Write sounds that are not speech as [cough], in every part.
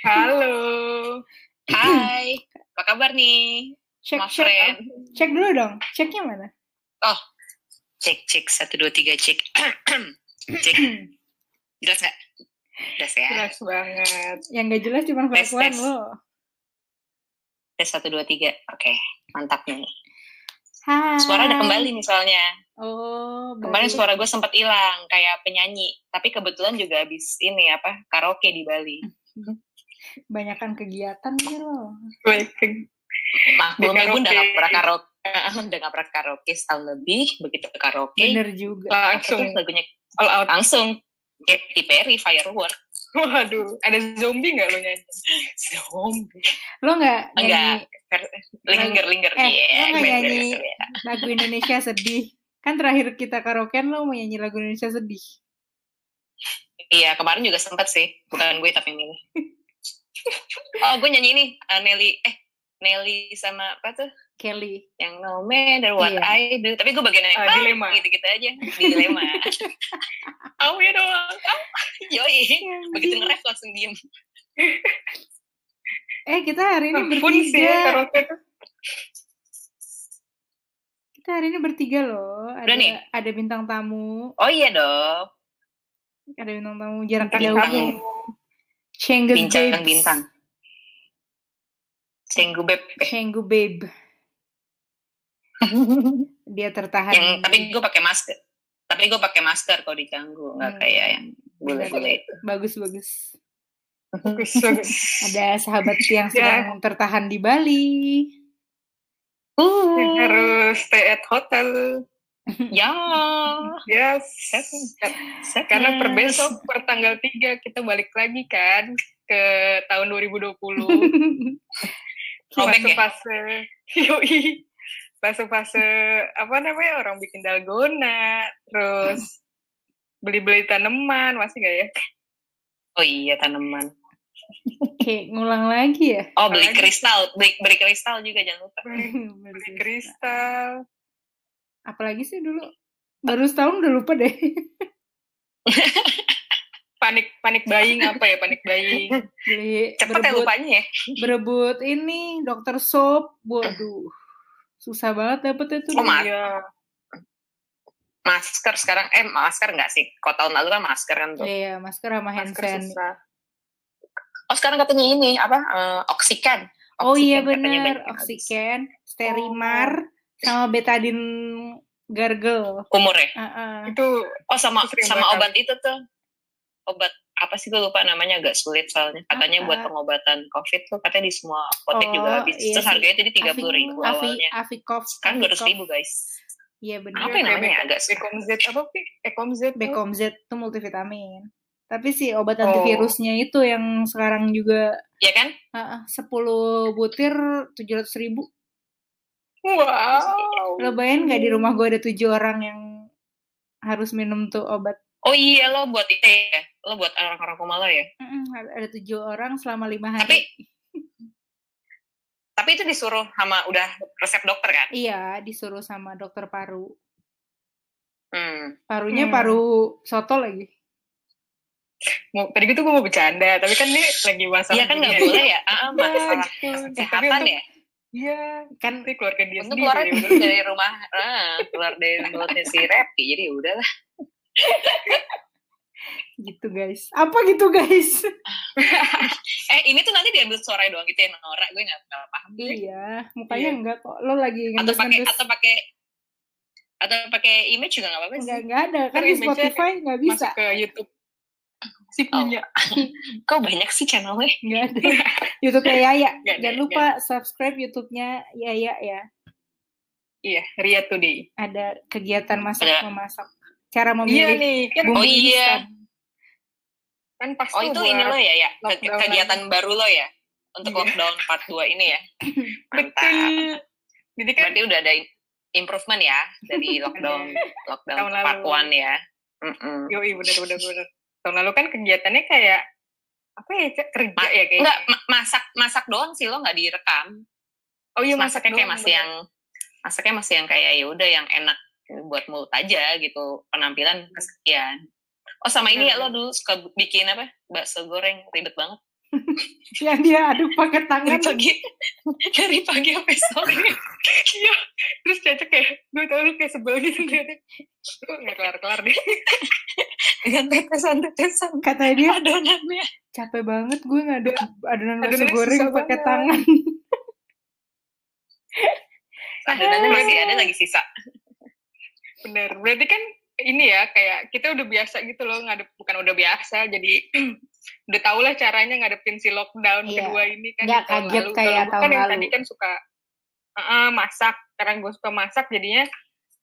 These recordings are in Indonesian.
Halo. Hai, apa kabar nih? Cek, cek. friend. Cek dulu dong. Ceknya mana? Cek, cek, satu, dua, tiga, cek. [clears throat] cek, jelas nggak? Jelas ya? Jelas banget. Yang gak jelas cuma tes. lo. Tes satu, dua, tiga. Oke, mantap nih. Hai. Suara udah kembali nih soalnya. Oh, Kemarin baik. suara gue sempat hilang, kayak penyanyi. Tapi kebetulan juga habis ini apa, karaoke di Bali. Banyakan kegiatan nih lo. Baik. Maklumnya gue udah gak pernah karaoke. udah gak pernah karaoke setahun lebih. Begitu ke karaoke, Bener juga. Langsung lagunya all out. langsung Katy Perry, Firework. Waduh, ada zombie nggak lo nyanyi? Zombie. Lo gak Enggak. nyanyi Linger, linger. Eh, Iya, lo nggak bener, nyanyi- lagu Indonesia sedih? Kan terakhir kita karaokean lo mau nyanyi lagu Indonesia sedih. Iya, kemarin juga sempat sih. Bukan gue tapi milih. Oh, gue nyanyi ini. uh, Nelly, eh, Nelly sama apa tuh? Kelly. Yang no matter what Iya. I do. Tapi gue bagian yang ah, dilema. gitu-gitu aja. Dilema. [laughs] Oh ya doang. [laughs] Yoi. Begitu nge-ref langsung diem. Eh kita hari ini Ampun sih ya, bertiga. karaoke tuh. Kita hari ini bertiga loh. Ada, nih? ada bintang tamu. Oh iya dong. Ada bintang tamu jarak Bintang jauh. Cengges Bincang Babes. bintang. Cenggu beb. Cenggu Babe. [laughs] Dia tertahan. yang tapi gue pakai masker. Tapi gue pakai masker kalau di Canggu, nggak Hmm. kayak yang bule-bule itu. Bagus bagus. Bagus, [laughs] bagus. Ada sahabat [laughs] yang Ya. sedang tertahan di Bali. Yang harus stay at hotel. [laughs] ya. Yes. Set- Karena per Yes. besok, per tanggal 3, kita balik lagi kan ke tahun 2020. Throwback [laughs] ya? Fase-fase. [laughs] Yoi. Fase-fase, apa namanya, orang bikin dalgona. Terus beli-beli tanaman, masih gak ya? Oh iya tanaman. Kayak ngulang lagi ya. Oh beli kristal, beli, beli kristal juga jangan lupa. Beli kristal. Apalagi sih dulu. Baru setahun udah lupa deh. [laughs] Panik, panik buying apa ya, panik buying. Beli Cepet ya berebut, lupanya ya. berebut ini dokter soap. Waduh. Susah banget dapetnya tuh. Oh, ma- Iya. Masker sekarang, eh masker nggak sih? Kau tahun lalu kan masker kan tuh. Iya, masker sama hand sanitizer. Oh sekarang katanya ini apa? eh, oksigen. Oh iya Oksigen katanya bener, sama betadin gargle. Kumur ya? Heeh. Itu Oh sama sama banget. obat itu tuh. Obat apa sih gue lupa namanya agak sulit soalnya. Katanya Apa? buat pengobatan COVID tuh katanya di semua apotek Oh, juga habis. iya Terus sih. harganya jadi tiga puluh ribu Avi, awalnya. Avikov, Kan dua ratus ribu guys. Iya bener. Apa yang namanya agak Bekom Z apa sih? Ekom Z. Becom Z itu multivitamin. Tapi sih obat Oh. antivirusnya itu yang sekarang juga Ya kan? uh, 10 butir 700 ribu. Wow. Lo bayangin nggak di rumah gue ada tujuh orang yang harus minum tuh obat. Oh iya lo buat itu ya. Lo buat orang-orang pemalas ya. Mm-mm, ada- ada tujuh orang selama lima Tapi hari. [laughs] tapi itu disuruh sama udah resep dokter kan? Iya, disuruh sama dokter paru. Hmm. Parunya Hmm. paru soto lagi. Mau, tadi gitu gue mau bercanda, tapi kan ini lagi masalah. Iya kan nggak boleh ya? Ah, Iya, masalah gitu. Tapi kesehatan untuk- ya. Iya, Kan tapi keluarga dia Untuk sendiri. keluar [laughs] dari rumah, ah, keluar dari mulutnya si Repi, jadi ya udahlah. gitu guys. Apa gitu guys? [laughs] Eh ini tuh nanti diambil suara doang gitu ya Nora, gue nggak nggak paham. iya, mukanya Iya. enggak kok. Lo lagi Atau pakai atau pakai atau pakai image juga nggak apa-apa sih. Enggak, enggak ada. Kan di Spotify nggak bisa. Masuk ke YouTube. Si Oh. punya. [laughs] Kok banyak sih channelnya? Nggak ada. [laughs] YouTube-nya Yaya. Ada, Jangan lupa subscribe YouTube-nya Yaya ya. Iya, Ria Today. Ada kegiatan Ada. masak-memasak. Cara Iya memilih nih, kan, bumbu Oh iya. instan. kan pas Oh itu ini lo ya ya kegiatan baru lo ya untuk Iya. lockdown part 2 ini ya. [coughs] Betul. Jadi kan Berarti udah ada improvement ya dari [laughs] lockdown lockdown part 1 ya. Mm-mm. Yoi, bener bener bener. Tahun lalu kan kegiatannya kayak apa ya kerja Ma- ya kayak Enggak masak masak doang sih lo nggak direkam. oh iya masaknya kayak doang, masih bener. yang masaknya masih yang kayak ya udah yang enak buat mulut aja gitu penampilan kesekian. Oh sama ini ya lo dulu suka bikin apa? Bakso goreng ribet banget [laughs] yang dia aduk pakai dari tangan pagi. Dari pagi sampai sore. [laughs] Iya. Terus Caca kayak, gue tau lu kayak sebel gitu. Ternyata. Lu nggak kelar-kelar deh. [laughs] dengan tetesan tetesan katanya dia adonannya. capek banget gue ngaduk adonan nasi goreng pakai tangan. Adonannya masih ada lagi sisa. Bener. Berarti kan ini ya, kayak kita udah biasa gitu loh, ngadep, bukan udah biasa, jadi [clears throat] udah tau lah caranya ngadepin si lockdown Iya. kedua ini kan. Nggak tahun kaget lalu. kayak tahun kan yang lalu. tadi kan suka "Ah, masak, sekarang gue suka masak jadinya.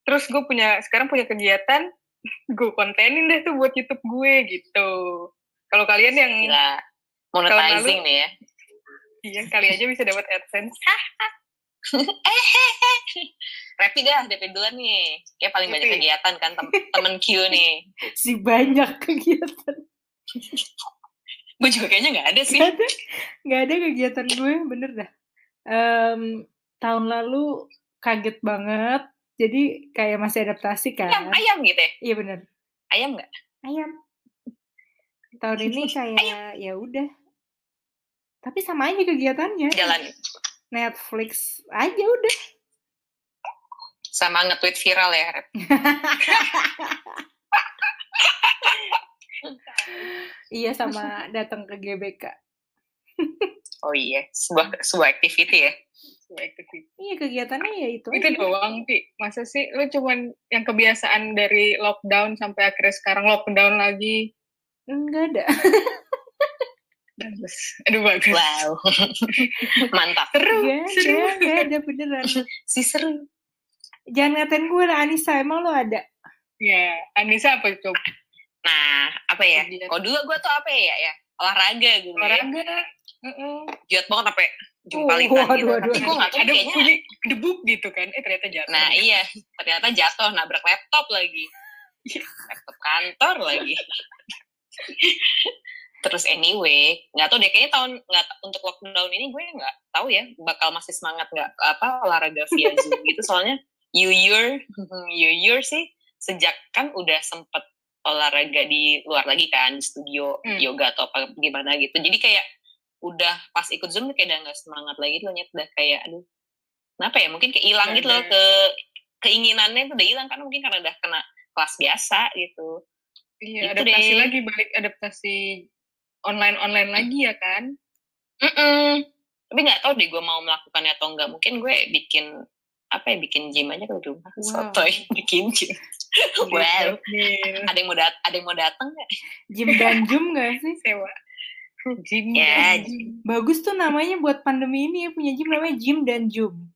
Terus gue punya, sekarang punya kegiatan, [laughs] gue kontenin deh tuh buat YouTube gue gitu. Kalau kalian yang gila monetizing nih ya iya kali aja bisa dapat AdSense. [laughs] Repi dah DP duluan nih kayak paling banyak kegiatan kan tem temen Q nih [laughs] si banyak kegiatan gue juga kayaknya nggak ada sih Gak ada, nggak ada kegiatan gue, bener dah. Em, tahun lalu kaget banget, jadi kayak masih adaptasi ayam kan. ayam gitu ya Iya bener, ayam nggak ayam. Tahun ini [laughs] kayak ya udah. Tapi sama aja kegiatannya. jalan Netflix aja udah. sama nge-tweet viral ya. [laughs] [laughs] Iya sama datang ke GBK. oh iya sebuah sebuah activity ya Sebuah activity. Iya kegiatannya ya itu. Itu aja. doang, Pi. Masa sih lu cuman yang kebiasaan dari lockdown sampai akhirnya sekarang lockdown lagi? Enggak ada. Bagus. Aduh, bagus. wow [laughs] mantap Seru, ada, seru. enggak ada beneran. [laughs] si seru Jangan ngatain gue, Anissa. Emang lo ada? Ya, Anissa apa itu? Nah apa ya kalau dulu gue tuh apa ya ya olahraga ya Olahraga. Heeh. giat banget sampai jumpalitan waduh, gitu tapi gue nggak tahu Ada kayaknya bunyi debuk gitu kan. Eh, ternyata jatuh. nah iya ternyata jatuh nabrak laptop lagi laptop kantor lagi terus anyway nggak tahu deh kayaknya tahun nggak untuk lockdown ini gue nggak tahu ya bakal masih semangat nggak apa olahraga via zoom gitu soalnya yuyur [laughs] yuyur sih sejak kan udah sempet olahraga di luar lagi kan di studio Hmm. yoga atau apa gimana gitu jadi kayak udah pas ikut zoom kayak udah nggak semangat lagi tuh nyet udah kayak aduh kenapa ya mungkin kayak hilang gitu loh ke keinginannya tuh udah hilang karena mungkin karena udah kena kelas biasa gitu Iya, Itu adaptasi deh. lagi balik adaptasi online-online lagi ya kan? Mm-mm. Tapi nggak tahu deh gue mau melakukannya atau enggak. Mungkin gue bikin apa ya bikin gym aja kalau di rumah. Wow. Sotoy [laughs] bikin gym. wow. Ada yang mau dat ada yang mau datang nggak? Jim dan Jum gak sih? Sewa. Gym. Ya, dan- Bagus tuh namanya buat pandemi ini ya punya gym namanya Jim dan Jum.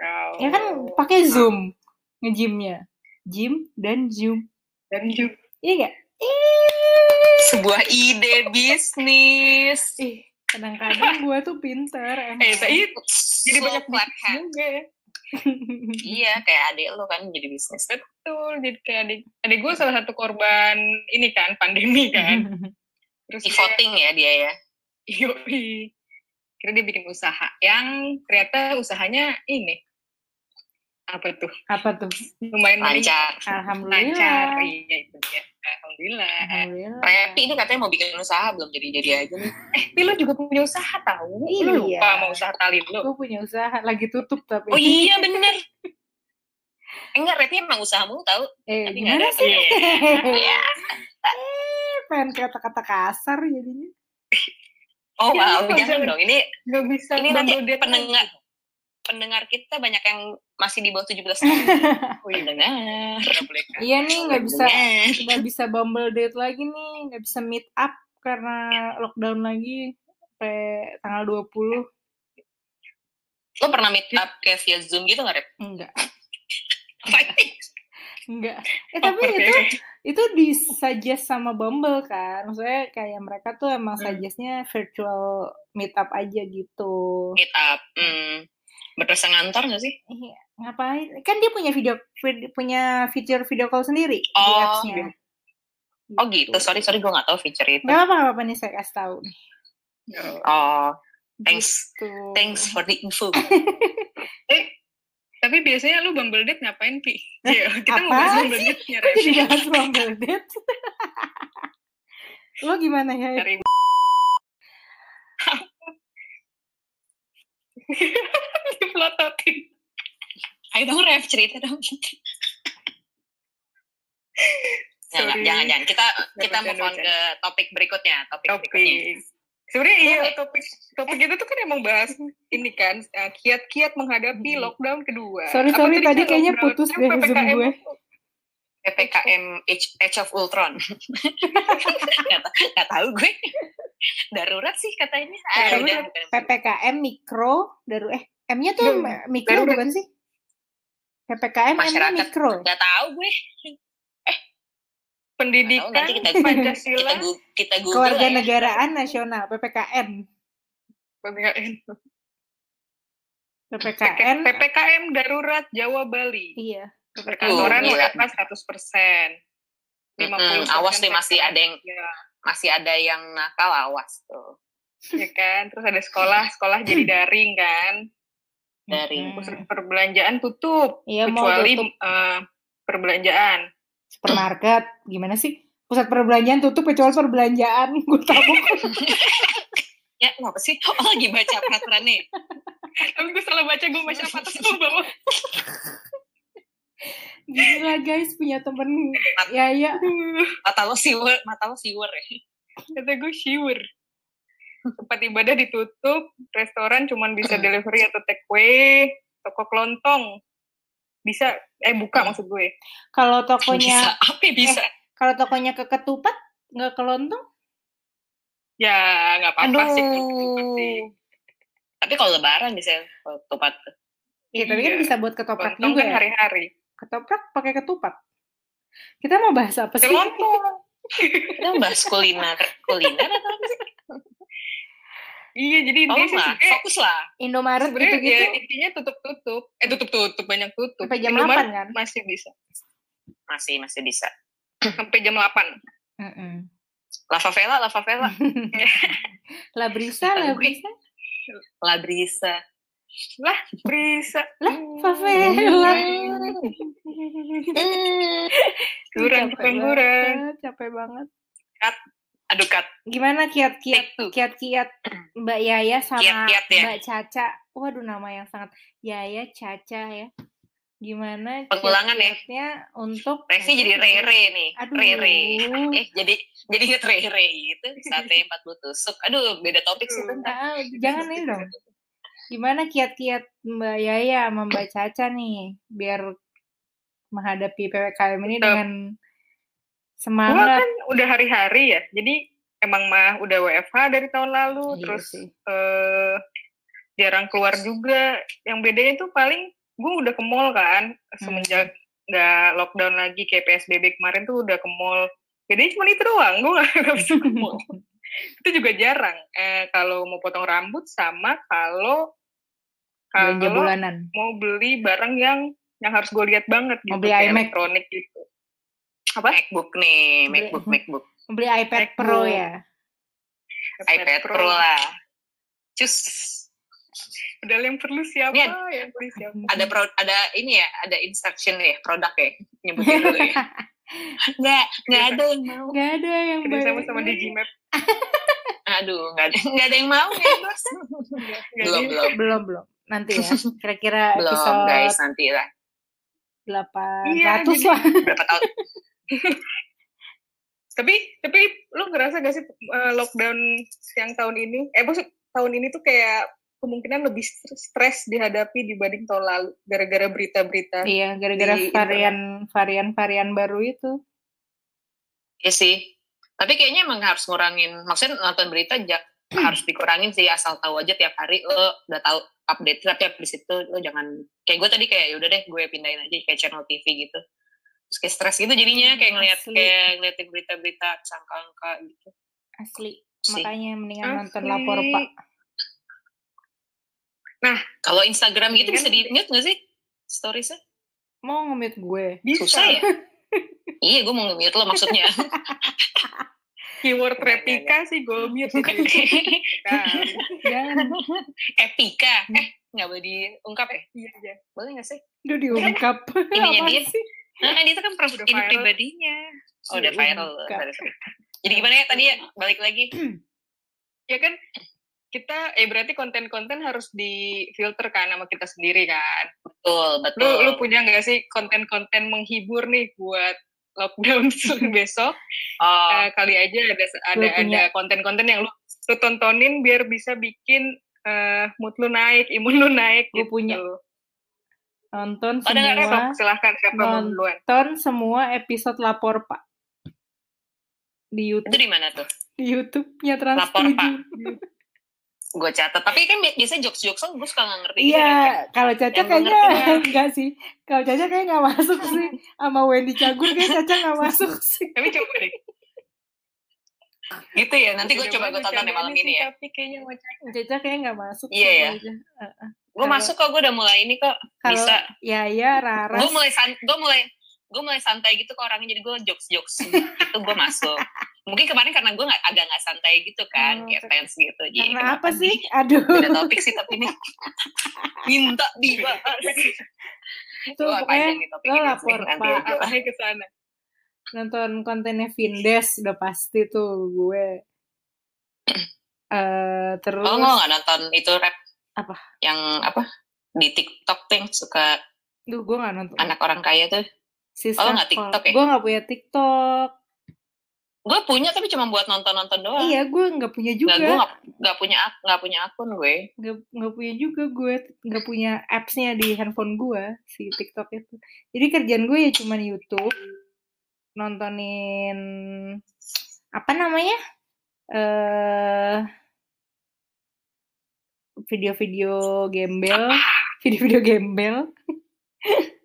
Oh. Ya kan pakai Zoom ngejimnya. Jim dan Zoom. Dan juga Iya gak? Sebuah ide bisnis. Ih, kadang-kadang gua tuh pinter emang. Eh, tapi jadi banyak juga ya. Iya, kayak adik lo kan jadi bisnis. Betul, jadi kayak adik, adik gue salah satu korban ini kan, pandemi kan. Terus Di dia- voting ya dia ya. Yoi. Kira dia bikin usaha yang ternyata usahanya ini. Apa tuh? Apa tuh? Lumayan Lancar. Lancar. Alhamdulillah. Iya, itu dia. Alhamdulillah. Alhamdulillah. Repi ini katanya mau bikin usaha belum jadi-jadi aja nih. Eh, tapi lo juga punya usaha tahu? Iya. Lo lupa sama usaha tali lo. Gue punya usaha lagi tutup tapi. Oh iya bener. Enggak, Repi emang usaha mulu tahu. Eh, Tapi nggak gimana ada. sih? Iya. Eh, pengen kata-kata kasar jadinya. Oh Ya, wow, jangan jangan- dong. Ini Gak bisa ini nanti pendengar pendengar kita banyak yang masih di bawah 17 tahun. Oh iya, Pendengar. Iya nih nggak bisa nggak bisa bumble date lagi nih, nggak bisa meet up karena lockdown lagi sampai tanggal 20. Lo pernah meet up kayak via Zoom gitu nggak, Rep? Enggak, enggak. Eh tapi Oke. itu itu disuggest sama Bumble kan. Maksudnya kayak mereka tuh emang Hmm. suggestnya virtual meet up aja gitu. meet up. Hmm. Berasa ngantor nggak sih? Iya, ngapain? Kan dia punya video, vid- punya fitur video call sendiri di Oh, apps-nya. Oh gitu. Sorry, sorry gue nggak tahu feature itu. Gak apa-apa, apa-apa nih saya kasih tahu. nih. Oh, thanks. Gitu. Thanks for the info. [laughs] Eh, tapi biasanya lu Bumble Date ngapain, Pi? Iya, kita mau Apaan bahas Bumble Date-nya, Kok Rep. jadi bahas Bumble date? [laughs] Lo gimana ya? Cari [laughs] Dipelototin. Ayo dong Rev, cerita dong. [laughs] Jangan, jangan, jangan. Kita kita Bercanda, move on bercanda. ke topik berikutnya. Topik, berikutnya. Topik. Sebenarnya iya Boleh. topik topik itu tuh kan emang bahas [laughs] ini kan eh, kiat-kiat menghadapi Hmm. lockdown kedua. Sorry, Apa sorry, tadi kayaknya putus deh Zoom PPKM gue. PPKM Age, Age of Ultron. [laughs] nggak, ta- nggak tahu gue. Darurat sih katanya. Ah, udah, bukan. PPKM mikro daru eh M-nya tuh Dum, mikro darurat. bukan sih? PPKM M-nya Masyarakat. mikro. Nggak tahu gue. pendidikan Nggak tahu, nanti kita- Pancasila Kita, kita Google Keluarga lah ya. negaraan nasional PPKN. PPKN. PPKN. PPKM darurat Jawa Bali. Iya. Perkantoran Oh, gila. WFH 100%. 50% Mm-mm, awas deh, masih ada yang- Ya, Masih ada yang nakal, awas tuh. ya kan. Terus ada sekolah, sekolah jadi daring kan. Daring. Pusat perbelanjaan tutup. Iya mau kecuali tutup eh, perbelanjaan. supermarket. Gimana sih? Pusat perbelanjaan tutup kecuali perbelanjaan. [laughs] Gue tahu. [laughs] Ya, ngapa sih? Oh, lagi baca peraturannya. Tapi gue salah baca, gue baca atas ke bawah. Gila guys punya temen ya ya. Mata lo siwer, mata lo siwer ya. Kata gue shiver. Tempat ibadah ditutup, restoran cuman bisa [clears throat] delivery atau take away, toko kelontong bisa eh buka maksud gue. Kalau Bisa, tokonya [laughs] apa ya bisa? kalau tokonya keketupat nggak kelontong? Ya nggak apa-apa sih. kalau Aduh. ketupat sih. Tapi kalau lebaran bisa kalau tupat. Iya, tapi kan Iya. bisa buat ketoprak Kelontong juga kan ya. hari-hari. Ketoprak pakai ketupat. Kita mau bahas apa sih? Kelontong. Kita bahas kuliner, kuliner atau apa sih? [laughs] Iya jadi Oh intinya sih lah, sebenarnya- fokus lah. Indomaret sebenarnya ya gitu-gitu intinya tutup-tutup. Eh tutup-tutup banyak tutup. sampai jam Indomaret 8 kan? masih bisa. Masih masih bisa. Sampai jam 8. Mm-mm. Lava Vela, Lava Vela. La Brisa, La. Brisa. La Brisa. Lah, bisa. Lah, favela. Kurang, Capek kurang, kurang. banget, Capek banget. Aduh, Kat. Gimana kiat-kiat kiat-kiat Mbak Yaya sama Kiat-kiat ya. Mbak Caca? Waduh nama yang sangat Yaya Caca ya. Gimana Pengulangan ya. kiat-kiatnya untuk Resi jadi Rere nih. Aduh. Rere. Eh, jadi jadi inget Rere gitu. Sate 40 tusuk. Aduh, beda topik sih bentar. Ah, jangan ini dong. Gimana kiat-kiat Mbak Yaya sama Mbak Caca nih biar menghadapi PPKM ini Tetap. dengan Gua semangat. kan udah hari-hari ya. Jadi emang mah udah WFH dari tahun lalu. Iya terus sih. eh jarang keluar juga. Yang bedanya tuh paling gue udah ke mall kan. Hmm. Semenjak nggak lockdown lagi kayak PSBB kemarin tuh udah ke mall. Bedanya cuma itu doang. Gue nggak bisa ke mall. [laughs] itu juga jarang. Eh, kalau mau potong rambut sama kalau kalau bulanan. mau beli barang yang yang harus gue lihat banget gitu. Mau beli kayak iMac. elektronik gitu. Apa? MacBook nih, Beli- MacBook, [laughs] MacBook. Beli iPad MacBook. Pro ya. iPad Pro lah. Cus. Padahal yang perlu siapa? Nian. Yang beli siapa? Ada pro, ada ini ya, ada instruction ya, produk ya, nyebutin dulu ya. [laughs] Nggak, nggak ada yang mau. Gak ada yang bayar. sama sama Digimap. [laughs] Aduh, nggak ada, nggak ada yang mau ya, bos. belum, belum, Belum, belum. Nanti ya. Kira-kira belum, episode guys, nanti lah. 800 Iya, lah. Berapa tahun? Tapi tapi lu ngerasa gak sih eh, lockdown yang tahun ini? Eh maksud tahun ini tuh kayak kemungkinan lebih stres dihadapi dibanding tahun lalu gara-gara berita-berita. Iya, gara-gara Di varian varian-varian baru itu. Iya sih. Tapi kayaknya emang harus ngurangin, maksudnya nonton berita ja- harus dikurangin sih, asal tahu aja tiap hari lo udah tahu update, tapi habis itu lo jangan, kayak gue tadi kayak yaudah deh gue pindahin aja kayak channel TV gitu. Terus kayak stres gitu jadinya, kayak ngeliat, Asli. kayak ngeliatin berita-berita angka-angka gitu. Asli. Sih. Makanya mendingan nonton Asli. lapor Pak. Kalau Instagram gitu Kan- bisa di-mute gak sih? Storiesnya? Mau nge-mute gue. Bisa. Susah ya? iya, gue mau nge-mute lo maksudnya. [laughs] Keyword replika sih gue mute. [laughs] Jangan. Epika. Eh, nggak boleh diungkap ya? Iya, iya. Boleh gak sih? Udah diungkap. Ininya [laughs] dia. sih? Nah, dia tuh kan prof- Udah ini viral. pribadinya. Oh, udah viral. Sorry, sorry. Jadi gimana ya tadi ya? Balik lagi. [clears throat] ya kan kita eh berarti konten-konten harus difilter kan sama kita sendiri kan. Betul, Lu betul. lu punya nggak sih konten-konten menghibur nih buat lockdown [laughs] besok? Oh, Eh, kali aja ada ada Lu ada konten-konten yang lu, lu tontonin biar bisa bikin eh, mood lu naik, imun lu naik Gua gitu. punya. Nonton Ada nggak, Sok, semua silahkan siapa duluan. nonton semua episode lapor pak di itu YouTube di mana tuh? di YouTube-nya Trans Lapor, 7. Pak. Gue catat. Tapi kan bi- biasanya jokes-jokes gue suka nggak ngerti. Iya, kalau Caca kayaknya enggak [laughs] sih. Kalau Caca kayaknya nggak masuk sih. Sama Wendy Cagur kayak Caca nggak [laughs] masuk sih. Tapi coba deh. Gitu ya. Nanti gue coba gue tonton ya malam ini ya. Tapi kayaknya. Caca kayaknya nggak masuk. Iya, sih, ya. Gue masuk kok. Gue udah mulai ini kok. Kalau Bisa. Yaya, Rara, Gue mulai san gue mulai gue mulai santai gitu ke orangnya jadi gue jokes jokes itu gue masuk mungkin kemarin karena gue nggak agak nggak santai gitu kan Oh, kayak tense gitu jadi karena apa kenapa sih? nih? Aduh. beda topik sih tapi ini [laughs] minta dibahas Itu pokoknya panjang nih topik lo lapor nanti Pak. aja ke sana. nonton kontennya Vindes udah pasti tuh gue. [clears throat] Eh terus oh lo nggak nonton itu rap Apa? yang apa di TikTok tuh yang suka Duh, gue gak nonton. anak orang kaya tuh Sisa Oh, nggak TikTok ya? Gue gak punya TikTok. gue punya tapi cuma buat nonton nonton doang Iya, gue gak punya Nggak, gue juga. nggak nggak punya ak- nggak punya akun gue Gak, nggak punya juga gue. Gak punya apps-nya di handphone gue, si TikTok itu. Jadi kerjaan gue ya cuman YouTube. Nontonin... Apa namanya? eh video-video gembel. Video-video gembel. [laughs]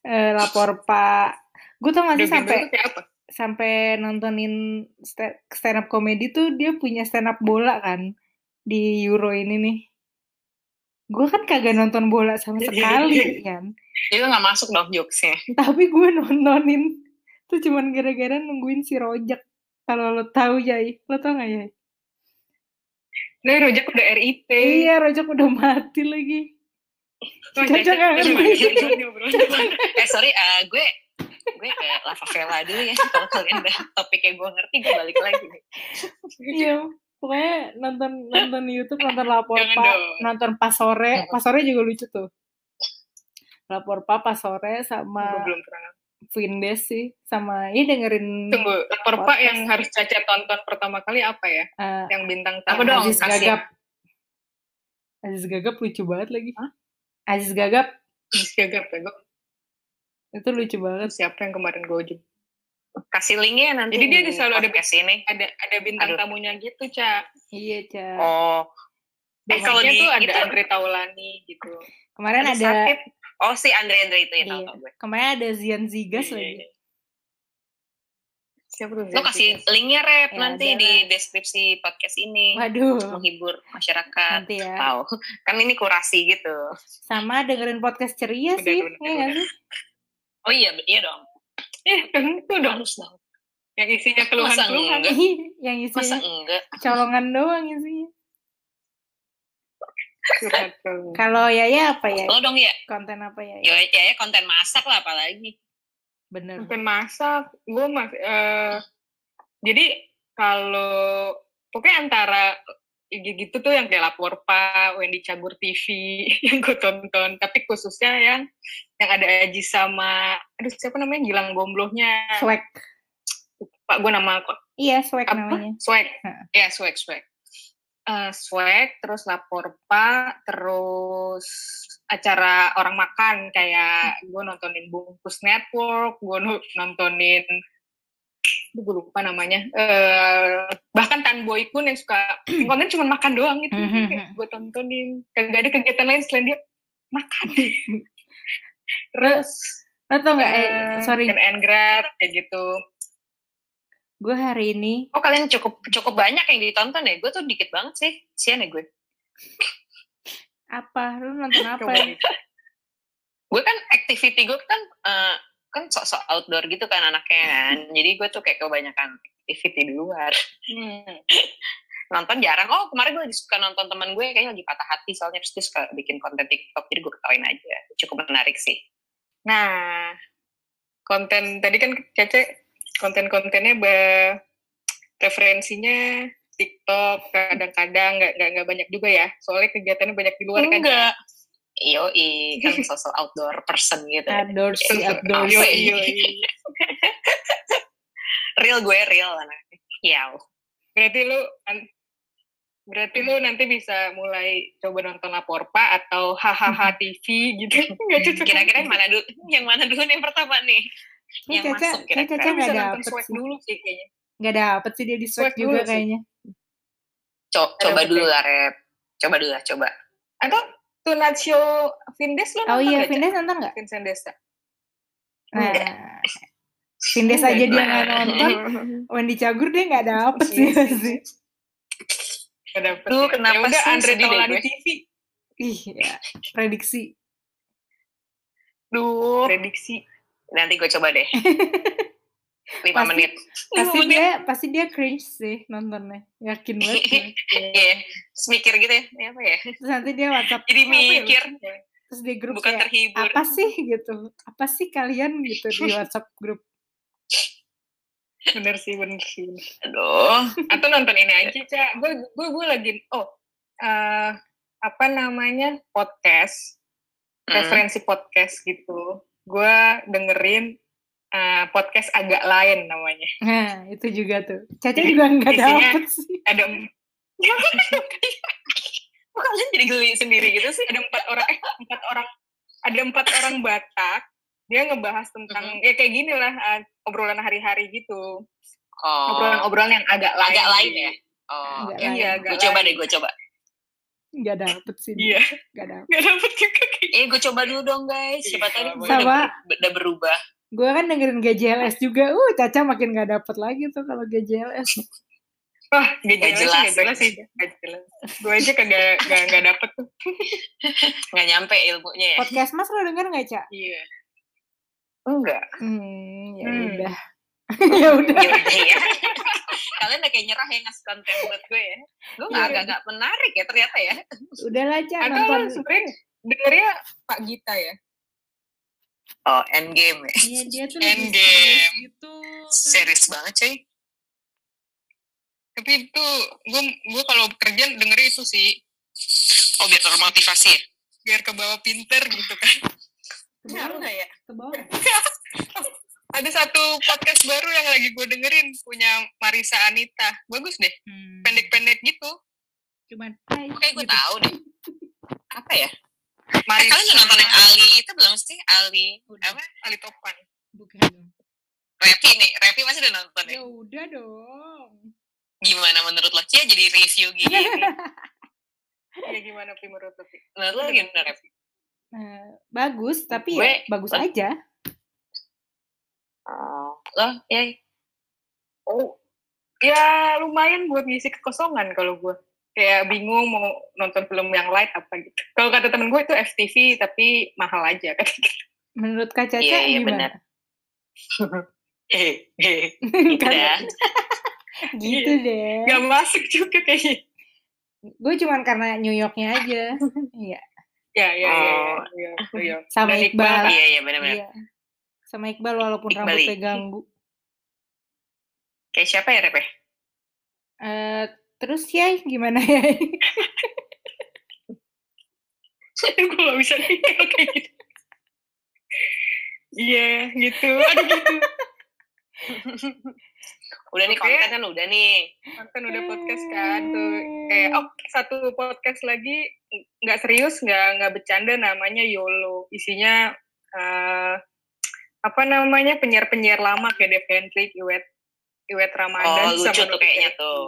Eh, lapor pak. Gue tau gak sih sampai sampai nontonin sta- stand up comedy tuh dia punya stand up bola kan di Euro ini nih. Gue kan kagak nonton bola sama [laughs] sekali kan. itu nggak masuk dong jokesnya [laughs] Tapi gue nontonin tuh cuman gara-gara nungguin si Rojak. Kalau lo tahu Yai, lo tau gak Yai? Nah, rojak udah RIP. Iya, Rojak udah mati lagi. Oh, Caca ngerti. eh sorry eh, gue gue ke Lava Vela dulu ya kalau kalian udah topiknya gue ngerti gue balik lagi. Iya, pokoknya nonton nonton YouTube, nonton lapor Jangan pak, dong. nonton pas sore, pas sore juga lucu tuh. Lapor pak pas sore sama Gue belum pernah. Vindes sih, sama ini dengerin Tunggu, lapor Pak yang harus Caca tonton pertama kali apa ya? eh, Yang bintang Apa tamu. dong? Aziz kasih. Gagap. Aziz Gagap lucu banget lagi. Aziz Gagap Aziz Gagap ya, gue itu lucu banget. siapa yang kemarin gue ujung. kasih linknya nanti Jadi dia di selalu ada ini Ada ada bintang Aduh. tamunya gitu, Ca. Iya, Ca. oh eh kalau di tuh ada itu Andre Taulani gitu. Kemarin ada ada Sakit. Oh si Andre Andre itu ya Iya. tahu tau gue kemarin ada Zian Zigas Iya, lagi. iya. Siapa tuh? lo kasih linknya rep Ya, nanti ada di lah. deskripsi podcast ini Waduh. menghibur masyarakat Nanti ya. tahu kan ini kurasi gitu Sama dengerin podcast ceria Udah, sih. udah, Iya nggak udah. sih? oh iya iya dong Eh, tentu dong. harus dong Yang isinya masa keluhan-keluhan. enggak yang masa isinya enggak colongan doang isinya. Kalau Yaya apa ya? lo dong ya Konten apa ya? ya ya, ya konten masak lah apalagi Bener. Bukan masak, gue mas, eh, jadi kalau pokoknya antara gitu, gitu tuh yang kayak lapor pak, Wendy Cagur TV [laughs] yang gue tonton, tapi khususnya yang yang ada Aji sama, aduh siapa namanya Gilang Gomblohnya, Swag. pak gue nama Iya, swag apa? namanya. Swag, Heeh. ya swag swag. Eh, swag, terus lapor pak, terus acara orang makan kayak gue nontonin bungkus network, gue nontonin, gue lupa namanya. Eh bahkan Tan Boy Kun yang suka konten cuma makan doang gitu, Mhm. gue tontonin. Kagak ada kegiatan lain selain dia makan. terus Lo tau nggak? Eh, sorry, dan Engrat kayak gitu. Gue hari ini oh kalian cukup cukup banyak yang ditonton ya? Gue tuh dikit banget sih. Sian ya gue. Apa? Lu nonton apa? Nih. gue kan activity gue kan eh, kan sok-sok outdoor gitu kan anaknya kan. Jadi gue tuh kayak kebanyakan activity di luar. Hmm. nonton jarang. Oh kemarin gue lagi suka nonton teman gue kayaknya lagi patah hati soalnya. Terus dia suka bikin konten TikTok. Jadi gue ketawain aja. Cukup menarik sih. Nah, konten tadi kan Cece konten-kontennya be, referensinya TikTok kadang-kadang nggak nggak nggak banyak juga ya soalnya kegiatannya banyak di luar kan ya. Enggak. Yoi, kan sosok outdoor person gitu. Outdoorsy, Iya. outdoorsy. Yo, yo, yo. [laughs] Real gue real anaknya. Yaw. berarti lu an- berarti lu nanti bisa mulai coba nonton Laporpa atau hahaha TV gitu nggak cocok Kira-kira yang mana dulu? Yang mana dulu nih yang pertama nih? Kayak Yang Caca, masuk kira-kira. Caca nggak bisa nonton dapet swag sih. dulu sih kayaknya Nggak dapet sih dia di swag Swag juga dulu sih. kayaknya. Co- Ada coba dulu lah, Rep. Coba dulu lah, coba. atau Tonight Show Vindes lu Oh nonton iya, nggak, Cak? Vindes nonton nggak? Vincent Desta Nah, Vindes aja dia nggak nonton. Wendy Cagur dia nggak dapet sih Iya dapet Duh, ya. kenapa ya udah sih? Andre Taulani gue. TV Ih, ya. prediksi. Duh. prediksi Nanti gue coba deh. [laughs] Lima Pasti- menit. Pasti menit. dia pasti dia cringe sih nontonnya. Yakin banget. [laughs] Iya. Terus mikir gitu ya. Ini apa ya? Terus nanti dia WhatsApp Jadi ya, mikir. lucunya? terus di grup Bukan kayak terhibur. apa sih gitu? Apa sih kalian gitu di [laughs] WhatsApp grup? bener sih bener sih. Aduh. atau nonton ini aja cak gue gue gue lagi oh eh apa namanya podcast Hmm. referensi podcast gitu gue dengerin eh, podcast agak lain namanya Nah, itu juga tuh. Caca juga nggak dapet sih. ada [laughs] Kok kalian jadi geli sendiri gitu sih? ada empat orang eh empat orang ada empat orang Batak dia ngebahas tentang ya kayak gini lah eh, obrolan hari-hari gitu Oh. obrolan-obrolan yang agak lain Agak lain gitu. ya? Oh. Agak oke. lain. iya agak Gue coba deh, gue coba. Nggak dapet sih. dia. iya Nggak dapet. nggak dapet juga kayak Eh, gue coba dulu dong guys. Siapa tahu ini Sama. udah, ber- udah berubah. Gue kan dengerin GJLS juga. Uh, Caca makin nggak dapet lagi tuh kalau GJLS. Wah, gak Nggak jelas, jelas. gak jelas sih. Gak jelas. Gue aja kagak gak, gak dapet tuh. [laughs] Nggak nyampe ilmunya ya? Podcast Mas lo denger nggak, Ca? Iya. Enggak. Hmm, ya Hmm. udah. [laughs] ya udah. Ya udah ya. Kalian udah kayak nyerah ya ngasih konten buat gue ya. Gue nggak Iya. agak-agak menarik ya ternyata ya. Udahlah, Ca, Atau lo nonton. sebenernya dengernya Pak Gita ya? Oh, endgame ya. Iya, dia tuh Endgame. gitu. kan. Serius banget cuy. Tapi itu, gue gue kalau kerja dengernya itu sih. Oh, biar termotivasi ya? Biar ke bawah pinter gitu kan. Ke Ngaruh bawah, nggak ya? ke bawah. [laughs] Ada satu podcast baru yang lagi gue dengerin. Punya Marisa Anita. Bagus deh. Hmm. Pendek-pendek gitu. Cuman, hai. Kayak gue gitu. tahu deh. Apa ya? Eh, Marisa kalian udah nonton yang Ali itu belum sih? Ali Udah. apa? Ali Topan. Bukan dong. Revi nih. Revi masih udah nonton ya? Ya udah dong. Gimana menurut lo? Cia jadi review gini. [laughs] Ya gimana Pi menurut lo, menurut lo gimana Revi? Nah, bagus, tapi Gue- ya bagus aja. Oh, lo ya Oh, ya lumayan buat ngisi kekosongan kalau gue. Kayak bingung mau nonton film yang light apa gitu. Kalau kata temen gue itu FTV tapi mahal aja kan. [laughs] Menurut Kak Caca Iya, iya, gimana? [laughs] eh, eh, gitu Kan- dah. gitu deh. Gak masuk juga kayaknya. Gue cuman karena New Yorknya aja. [laughs] Iya. Ya, ya, ya. ya, Oh. ya, ya. Sama Iqbal. Iya, iya, benar-benar. Sama Iqbal walaupun Iqbal. rambutnya ganggu. Kayak siapa ya, Rep? Eh, terus ya gimana ya? [laughs] gue gak bisa nikah kayak gitu. Iya, gitu. Aduh, gitu. [laughs] Udah nih konten kan udah nih. Konten udah podcast kan tuh. Kayak, oh, satu podcast lagi nggak serius, nggak nggak bercanda namanya YOLO. Isinya eh, apa namanya penyiar-penyiar lama kayak Dave Hendrik, Iwet, Iwet Ramadan, Oh, lucu sama tuh kayaknya tuh.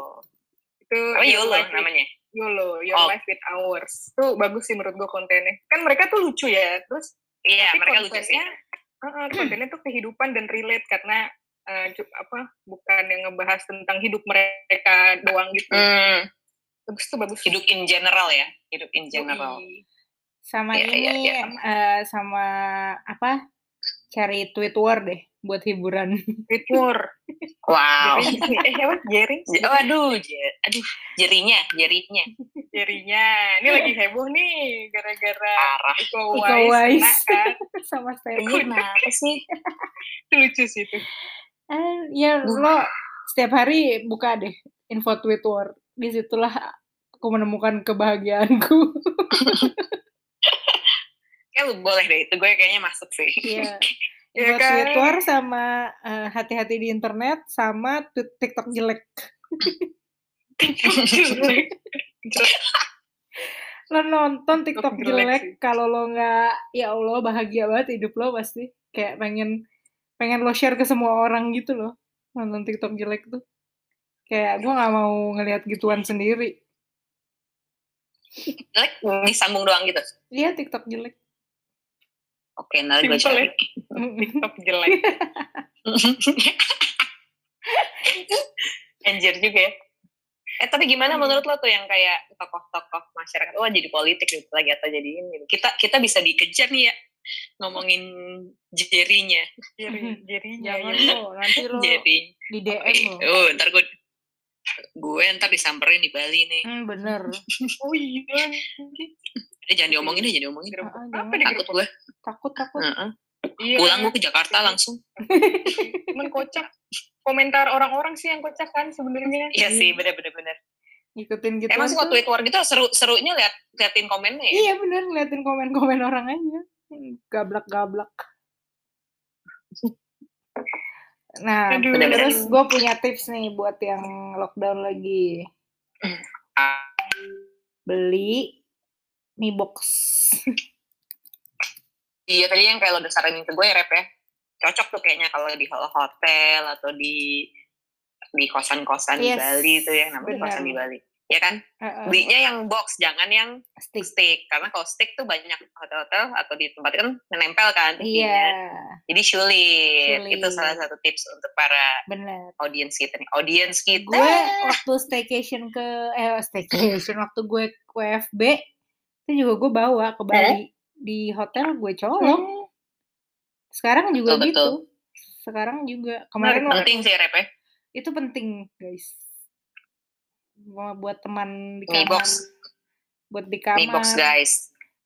Itu Apa Yolo namanya? YOLO, Your Oh. Life with Ours. Tuh bagus sih menurut gue kontennya. Kan mereka tuh lucu ya. Terus Iya, tapi mereka lucu sih. kontennya, uh-uh, kontennya tuh kehidupan dan relate karena uh, apa bukan yang ngebahas tentang hidup mereka doang gitu. Hmm, Bagus tuh bagus. hidup in general ya, hidup in general. Yoi. Sama iya, ini iya. eh, sama apa? Cari tweet war deh buat hiburan. Ritmur. Wow. Jering. eh apa? Jering? [laughs] J- Oh, aduh, aduh, jerinya, jerinya. Jerinya. Ini lagi heboh nih gara-gara. Iko Iko Uwais Uwais. kena kan. [laughs] sama Ini Stefan. kenapa sih? Lucu sih itu. Eh, ya lo setiap hari buka deh info tweet war. di situlah aku menemukan kebahagiaanku. [laughs] Kayak lu boleh deh, itu gue kayaknya masuk sih. Iya. [laughs] Iya Buat kan? Twitter sama eh, hati-hati di internet sama TikTok jelek. [laughs] Jelek. Lo nonton TikTok jelek jelek kalau lo nggak ya Allah bahagia banget hidup lo pasti kayak pengen pengen lo share ke semua orang gitu loh nonton TikTok jelek tuh. Kayak gue nggak mau ngelihat gituan sendiri. Jelek disambung doang gitu. Iya TikTok jelek. Oke, nanti gue cari. ya. TikTok jelek. [laughs] Anjir juga ya. Eh tapi gimana menurut lo tuh yang kayak tokoh-tokoh masyarakat, wah jadi politik gitu lagi atau jadi ini. Kita kita bisa dikejar nih ya ngomongin jerinya. Jeri, jerinya. Jangan ya. lo nanti lo Jadi, di DM lo. oh ntar gue gue ntar disamperin di Bali nih. Hmm, bener. [laughs] Oh iya. [laughs] Eh jangan diomongin deh, jangan diomongin. Ah, Apa di Takut gue. Takut takut. Heeh. Iya. Pulang gue ke Jakarta langsung. [laughs] Cuman kocak. Komentar orang-orang sih yang kocak kan sebenarnya. Iya sih, bener-bener bener. Ngikutin gitu. Emang suka tweet war gitu seru serunya lihat liatin komennya ya. Iya bener ngeliatin komen-komen orang aja. Hmm, Gablak-gablak. Nah, Aduh. Terus gue punya tips nih buat yang lockdown lagi. Ah, Beli Mi Box. Iya tadi yang kayak lo udah saranin ke gue ya rep ya. Cocok tuh kayaknya kalau di hotel atau di di kosan-kosan di Yes, Bali tuh ya namanya benar. kosan di Bali. Ya kan? Heeh, Belinya yang box, jangan yang stick. stick. Karena kalau stick tuh banyak hotel-hotel atau di tempat kan menempel kan. Iya, ininya. Jadi sulit. Sulit. Itu salah satu tips untuk para bener. audiens kita nih. Audiens kita. Gue waktu staycation ke eh staycation waktu gue ke WFB itu juga gue bawa ke Bali di hotel gue colok. Hmm. Sekarang juga Betul, gitu. betul. Sekarang juga kemarin Kemarin penting sih rep ya. itu penting guys. Buat teman di kamar, box. buat di kamar. Box guys.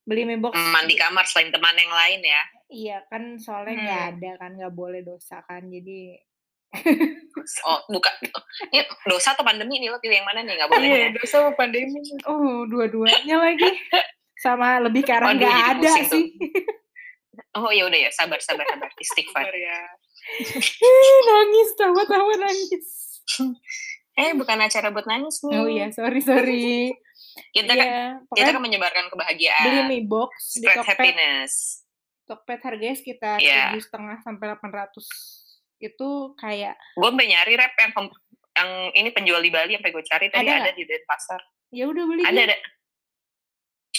Beli Mi box. Teman di kamar selain teman yang lain ya. Iya kan soalnya nggak Hmm. ada kan nggak boleh dosa kan jadi Oh, bukan. Ini dosa atau pandemi nih lo pilih yang mana nih? Gak boleh. Iya, ya? dosa sama pandemi. oh dua-duanya lagi sama lebih arah Waduh, nggak jadi ada pusing tuh. sih Oh ya udah ya, sabar sabar sabar. Istighfar. Sabar ya. Nangis tawa-tawa nangis Eh, bukan acara buat nangis nih. oh iya sorry sorry Kita kan Iya, kita kan menyebarkan beli kebahagiaan. Mi box di Spread Tokped happiness. Tokped harganya sekitar Iya. tujuh setengah sampai delapan ratus itu kayak Gue sampai nyari rep yang yang ini penjual di Bali sampai gue cari tadi Ada ada, di Denpasar. ya udah beli Ada ada.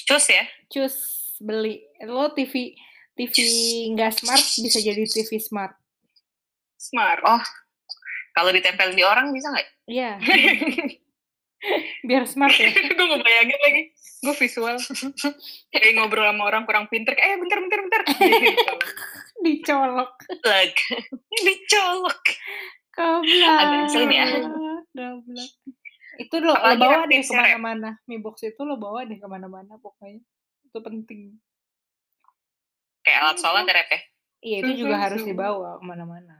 Cus ya. cus beli lo TV TV nggak smart bisa jadi TV smart Smart. Oh, kalau ditempel di orang bisa nggak? iya [laughs] biar smart ya [laughs] gue ngebayangin lagi. Gue visual. Kayak ngobrol sama orang kurang pinter. Kayak, eh bentar, bentar, bentar. [laughs] Dicolok Lag. Dicolok. Goblok. Agak ngeselin ya. Goblok. Itu lo, lo bawa rep deh ke mana-mana. Mi box itu lo bawa deh ke mana-mana pokoknya. Itu penting. Kayak alat sholat ya rep ya. Iya itu juga Mhm, harus dibawa ke mana-mana.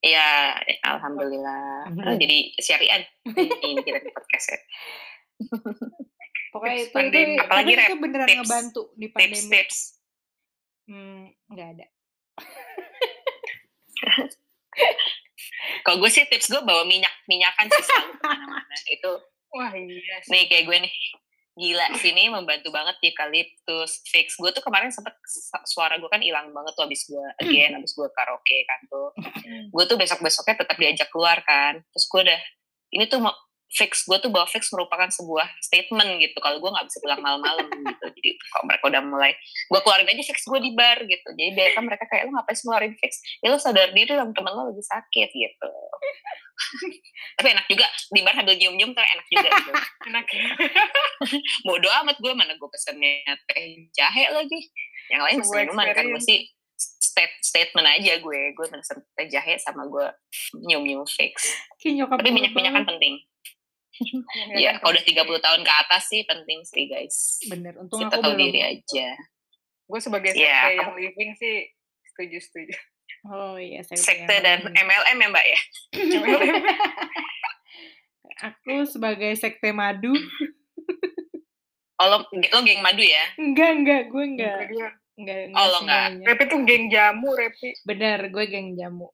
Iya, alhamdulillah. Alhamdulillah. Oh, jadi syariat ini kita di podcast ya. Pokoknya Tips itu. Apalagi, itu beneran tips. ngebantu di pandemi. Tips-tips. Hmm, nggak ada. [laughs] Kalau gue sih tips gue bawa minyak minyakan sih selalu ke mana-mana. Itu Wah iya sih. nih kayak gue nih gila sini membantu banget eucalyptus fix. Gue tuh kemarin sempet su- suara gue kan hilang banget tuh abis gue again abis gue karaoke kan tuh. Gue tuh besok besoknya tetap diajak keluar kan. Terus gue udah ini tuh fix gue tuh bahwa fix merupakan sebuah statement gitu. Kalau gue nggak bisa pulang malam-malam [laughs] gitu. Jadi kalau mereka udah mulai gue keluarin aja fix gue di bar gitu. Jadi biarkan mereka kayak lo ngapain sih ngeluarin fix? Ya lo sadar diri dong temen lo lagi sakit gitu. [laughs] Tapi enak juga di bar sambil nyium-nyium tuh enak juga gitu. [laughs] Enak ya. bodo amat gue mana gue pesennya teh jahe lagi. Yang lain pesen minuman kan gue sih state, statement aja gue. Gue pesen teh jahe sama gue nyium nyium fix. Kayak tapi minyak minyakan penting Iya, ya kalau udah 30 [laughs] tahun ke atas sih penting sih guys Bener, untung kita aku tahu belum. diri aja Gue sebagai Iya, sekte kamu- yang living sih setuju setuju. Oh iya, sekte, sekte yang dan. MLM ya mbak ya [laughs] [laughs] Aku sebagai sekte madu. Oh, lo, lo geng madu ya? Enggak, enggak, gue enggak. Enggak, dia. Enggak, Oh, lo enggak. Repi tuh geng jamu, Repi. Bener, gue geng jamu.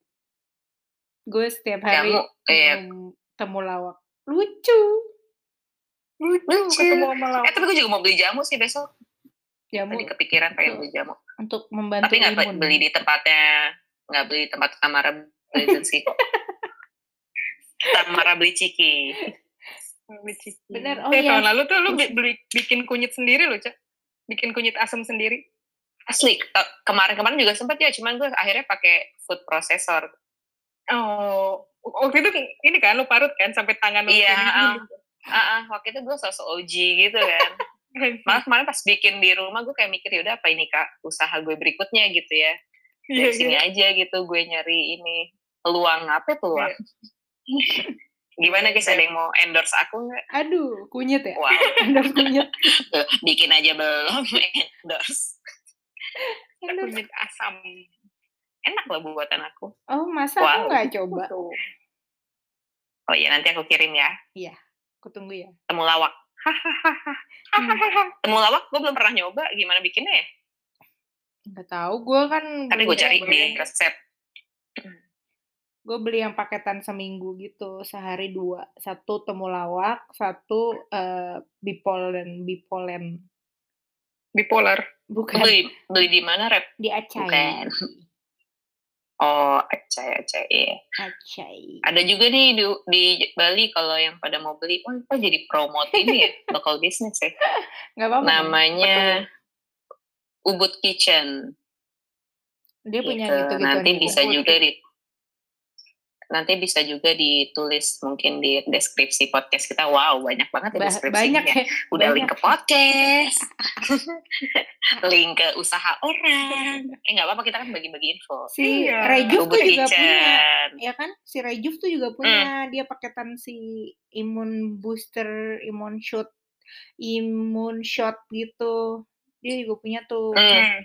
Gue setiap hari Jamu, iya. minum temulawak. Lucu. Lucu, Lucu. ketemu sama lawan. Eh, tapi gue juga mau beli jamu sih besok. Jamu Tadi kepikiran pengen beli jamu. untuk membantu Tapi nggak imun. beli di tempatnya, nggak beli di tempat Tamara beli sih kok. [laughs] Tamara beli ciki. Lucu. Bener, oh eh, iya. tahun lalu tuh lu bi- beli bikin kunyit sendiri loh, Cak. Bikin kunyit asam sendiri. Asli, ke- kemarin-kemarin juga sempet ya, cuman gue akhirnya pakai food processor. Oh, waktu itu ini kan lu parut kan sampai tangan lu Iya, ah. Ah, ah, waktu itu gue sosok OG gitu kan. [laughs] Malah kemarin pas bikin di rumah gue kayak mikir, yaudah apa ini kak, usaha gue berikutnya gitu ya. Iya, Dari sini aja gitu gue nyari ini. Peluang apa peluang? [laughs] Gimana guys, ada yang mau endorse aku nggak? Aduh, kunyit ya? Wow, [laughs] Endorse kunyit. bikin aja belum endorse. Endorse. kunyit asam. Enak loh buatan aku. Oh, masa Wow. aku nggak coba? Tuh. Oh iya, nanti aku kirim ya. Aku tunggu ya. Temulawak. [laughs] Hmm. [laughs] Temulawak gue belum pernah nyoba. Gimana bikinnya ya? Nggak tahu, gue kan Tapi beli- gue cari di resep. gue beli yang paketan seminggu gitu sehari dua satu temulawak satu eh, bipol dan bipolen Bipolar. bukan Beli, beli di mana, Rep? di acai Bukan. Oh, acai, acai. Acai Ada juga nih di, di Bali kalau yang pada mau beli. Oh, kok jadi promote ini ya? [laughs] Local business ya? nggak apa-apa Namanya Ubud Kitchen. dia punya gitu. gitu gitu Nanti bisa juga di nanti bisa juga ditulis mungkin di deskripsi podcast kita. Wow, banyak banget ya deskripsinya. banyak ya Udah banyak. link ke podcast, [laughs] link ke usaha orang. Eh nggak apa-apa kita kan bagi-bagi info. si Iya. Rejuf tuh juga punya ya kan si Rejuf tuh juga punya dia paketan si imun booster imun shot imun shot gitu dia juga punya tuh Hmm. Hmm.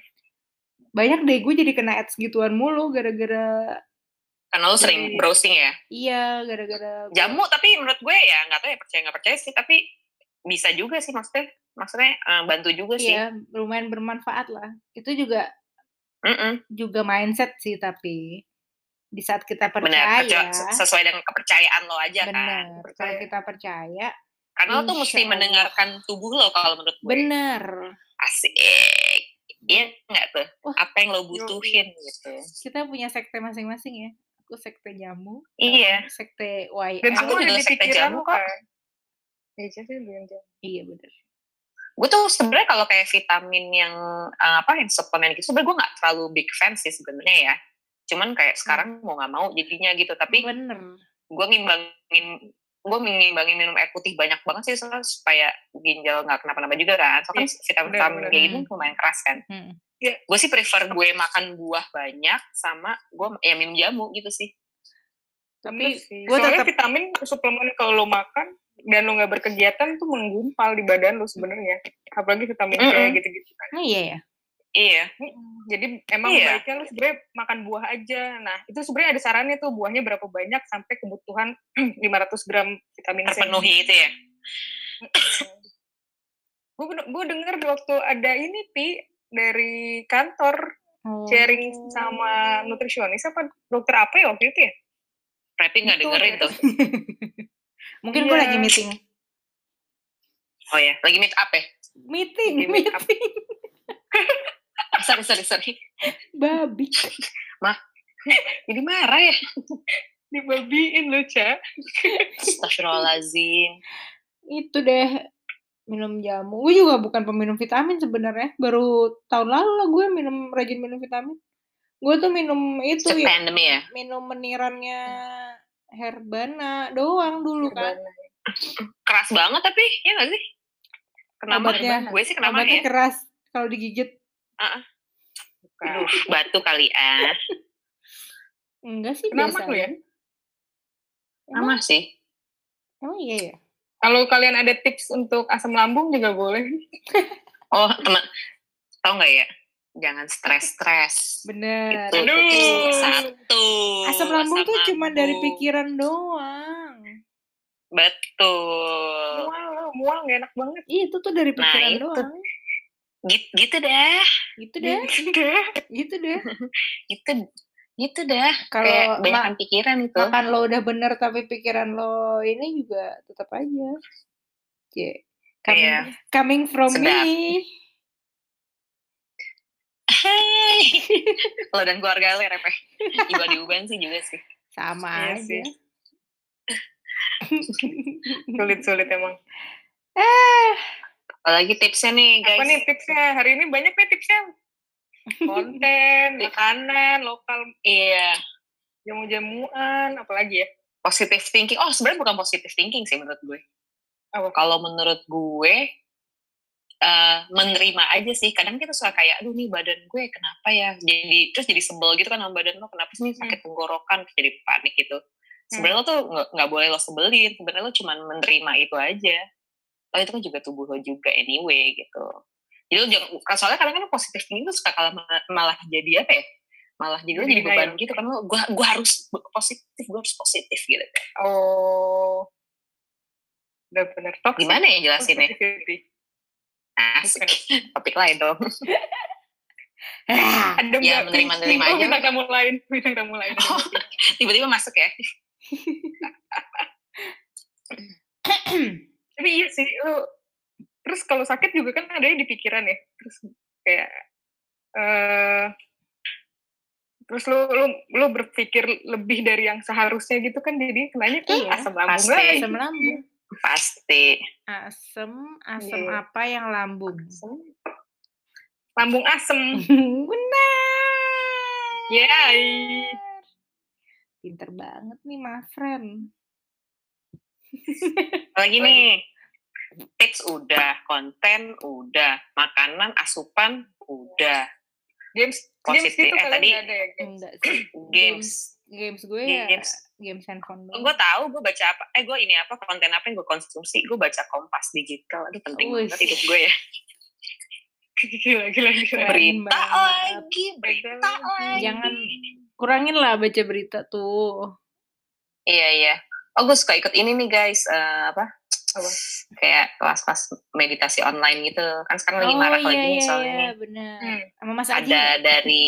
banyak deh gue jadi kena ads gituan mulu gara-gara Karena lu sering Jadi- browsing ya. iya gara-gara Jamu tapi menurut gue ya nggak tahu ya percaya nggak percaya sih tapi bisa juga sih maksudnya maksudnya eh, bantu juga sih. Iya, lumayan bermanfaat lah. Itu juga Mm-mm. juga mindset sih tapi di saat kita Benar, percaya, percaya- sesuai dengan kepercayaan lo aja kan. bener. Kalau percaya. kita percaya, Karena lo tuh mesti Allah. mendengarkan tubuh lo kalau menurut gue. bener. Asik. Iya nggak tuh? Wah. Apa yang lo butuhin gitu. Kita punya sekte masing-masing ya. Aku sekte jamu, Iya. sekte YM. Dan Aku semua juga di sekte jamu kok. kan. Iya, sih bilang jamu. Iya bener. Gue tuh sebenarnya kalau kayak vitamin yang eh, apa yang suplemen gitu sebenarnya gue nggak terlalu big fan sih sebenarnya ya. Cuman kayak sekarang mau nggak mau jadinya gitu. Tapi Bener. gue ngimbangin gue ngimbangin minum air putih banyak banget sih soalnya supaya ginjal nggak kenapa-napa juga kan. Soalnya Iya, vitamin-vitamin benar-benar. kayak gini lumayan keras kan. Hmm. Gue sih prefer gue makan buah banyak sama gue ya minum jamu gitu sih. Tapi gue Soalnya tetap vitamin suplemen kalau lo makan dan lo nggak berkegiatan tuh menggumpal di badan lo sebenarnya. Apalagi vitamin C Mm-mm. gitu-gitu kan. oh, iya ya. Iya. Mm-mm. Jadi emang Iya. baiknya lo sebenarnya makan buah aja. Nah itu sebenarnya ada sarannya tuh buahnya berapa banyak sampai kebutuhan [clears throat] 500 gram vitamin C. Terpenuhi itu ya. gue gue denger waktu ada ini pi dari kantor Oh. sharing sama nutrisionis apa dokter apa ya waktu itu ya? Tapi nggak Itu, dengerin tuh. [laughs] Mungkin gue Iya. lagi meeting. Oh ya, lagi meet up ya? Meeting, Lagi meet up. meeting. [laughs] sorry, sorry, sorry. Babi. Jadi marah ya? Dibabiin lo, Ca. Astagfirullahaladzim. itu deh minum jamu. Gue juga bukan peminum vitamin sebenarnya. Baru tahun lalu lah gue minum rajin minum vitamin. Gue tuh minum itu ya, pandemi ya? minum menirannya Herbana doang dulu kan. Keras banget tapi, ya nggak sih? Kenapa? Obatnya- Gue sih kenapa Obatnya ya? keras kalau digigit. Aduh, batu kali ah. Enggak sih Kenapa biasa. lu ya? Sama Emang, sih. emang iya ya? Kalau kalian ada tips untuk asam lambung juga boleh. [laughs] Oh, teman. Tahu nggak ya? Jangan stres-stres. Bener. Itu Aduh. nomor satu. Asam lambung tuh cuma dari pikiran doang. Betul. Mual, mual gak enak banget. Ih, itu tuh dari Nah, pikiran itu. doang. Gitu, gitu dah. Gitu deh, Gitu deh. gitu deh. Gitu [laughs] gitu dah. Kalau banyak pikiran itu. makan lo udah bener tapi pikiran lo ini juga tetap aja. Cie. Coming, Iya. coming from Sedap. me. Hey. [laughs] Lo dan keluarga lo ya, ya? Iba diuban sih juga sih. Sama Iya aja. sih. [laughs] Sulit-sulit emang. Eh, Apalagi tipsnya nih, guys. Apa nih tipsnya? Hari ini banyak nih tipsnya. Konten, makanan, lokal, Iya. jamu-jamuan, apalagi ya? Positive thinking. Oh, sebenarnya bukan positive thinking sih menurut gue. Apa? Kalau menurut gue, eh, menerima aja sih. Kadang kita suka kayak, aduh nih badan gue kenapa ya? Jadi terus jadi sebel gitu kan sama badan lo. Kenapa sih nih sakit tenggorokan? Terus Jadi panik gitu. Sebenarnya lo tuh nggak nggak boleh lo sebelin. Sebenarnya lo cuma menerima itu aja. Oh itu kan juga tubuh lo juga anyway gitu. Jadi lo jangan, soalnya kadang kan positif tuh suka kalah malah, jadi apa ya? Malah jadi Jadi beban gitu kan gue gua harus positif, gue harus positif gitu. Oh, udah bener. Toxic Gimana ya jelasinnya? Asik. [laughs] Topik lain dong. ah, [laughs] Ada Ya, nggak menerima-menerima oh, aja bintang tamu lain, [laughs] bintang tamu lain. Oh. Tiba-tiba masuk ya. Tapi iya sih, lu terus kalau sakit juga kan ada di pikiran ya. Terus kayak eh terus lu lu lu berpikir lebih dari yang seharusnya gitu kan jadi kenanya tuh Iya, asam lambung pasti. lagi. asam lambung. Pasti. Asam, asam Iya. apa yang lambung? Lambung asem. [laughs] Benar. Yay. Pinter banget nih, my friend. Apalagi [laughs] nih. Tips udah, konten udah, makanan, asupan udah, Games Positif. games gitu Eh, tadi- ada ya [clears throat] games. Games. Games gue ya Games. games handphone doang. Gue tahu gue baca apa, eh gue ini apa, konten apa yang gue konsumsi, gue baca Kompas Digital, aduh penting Wih. banget hidup gue ya. [laughs] Gila, gila, gila. Berita lagi, berita lagi. Jangan kurangin lah baca berita tuh. Iya iya. Oh gue suka ikut ini nih guys, eh, apa? Apa? Kayak kelas-kelas meditasi online gitu. Kan sekarang lagi oh marak iya lagi iya soalnya. iya benar. Hmm. Sama Mas Aji. Ada dari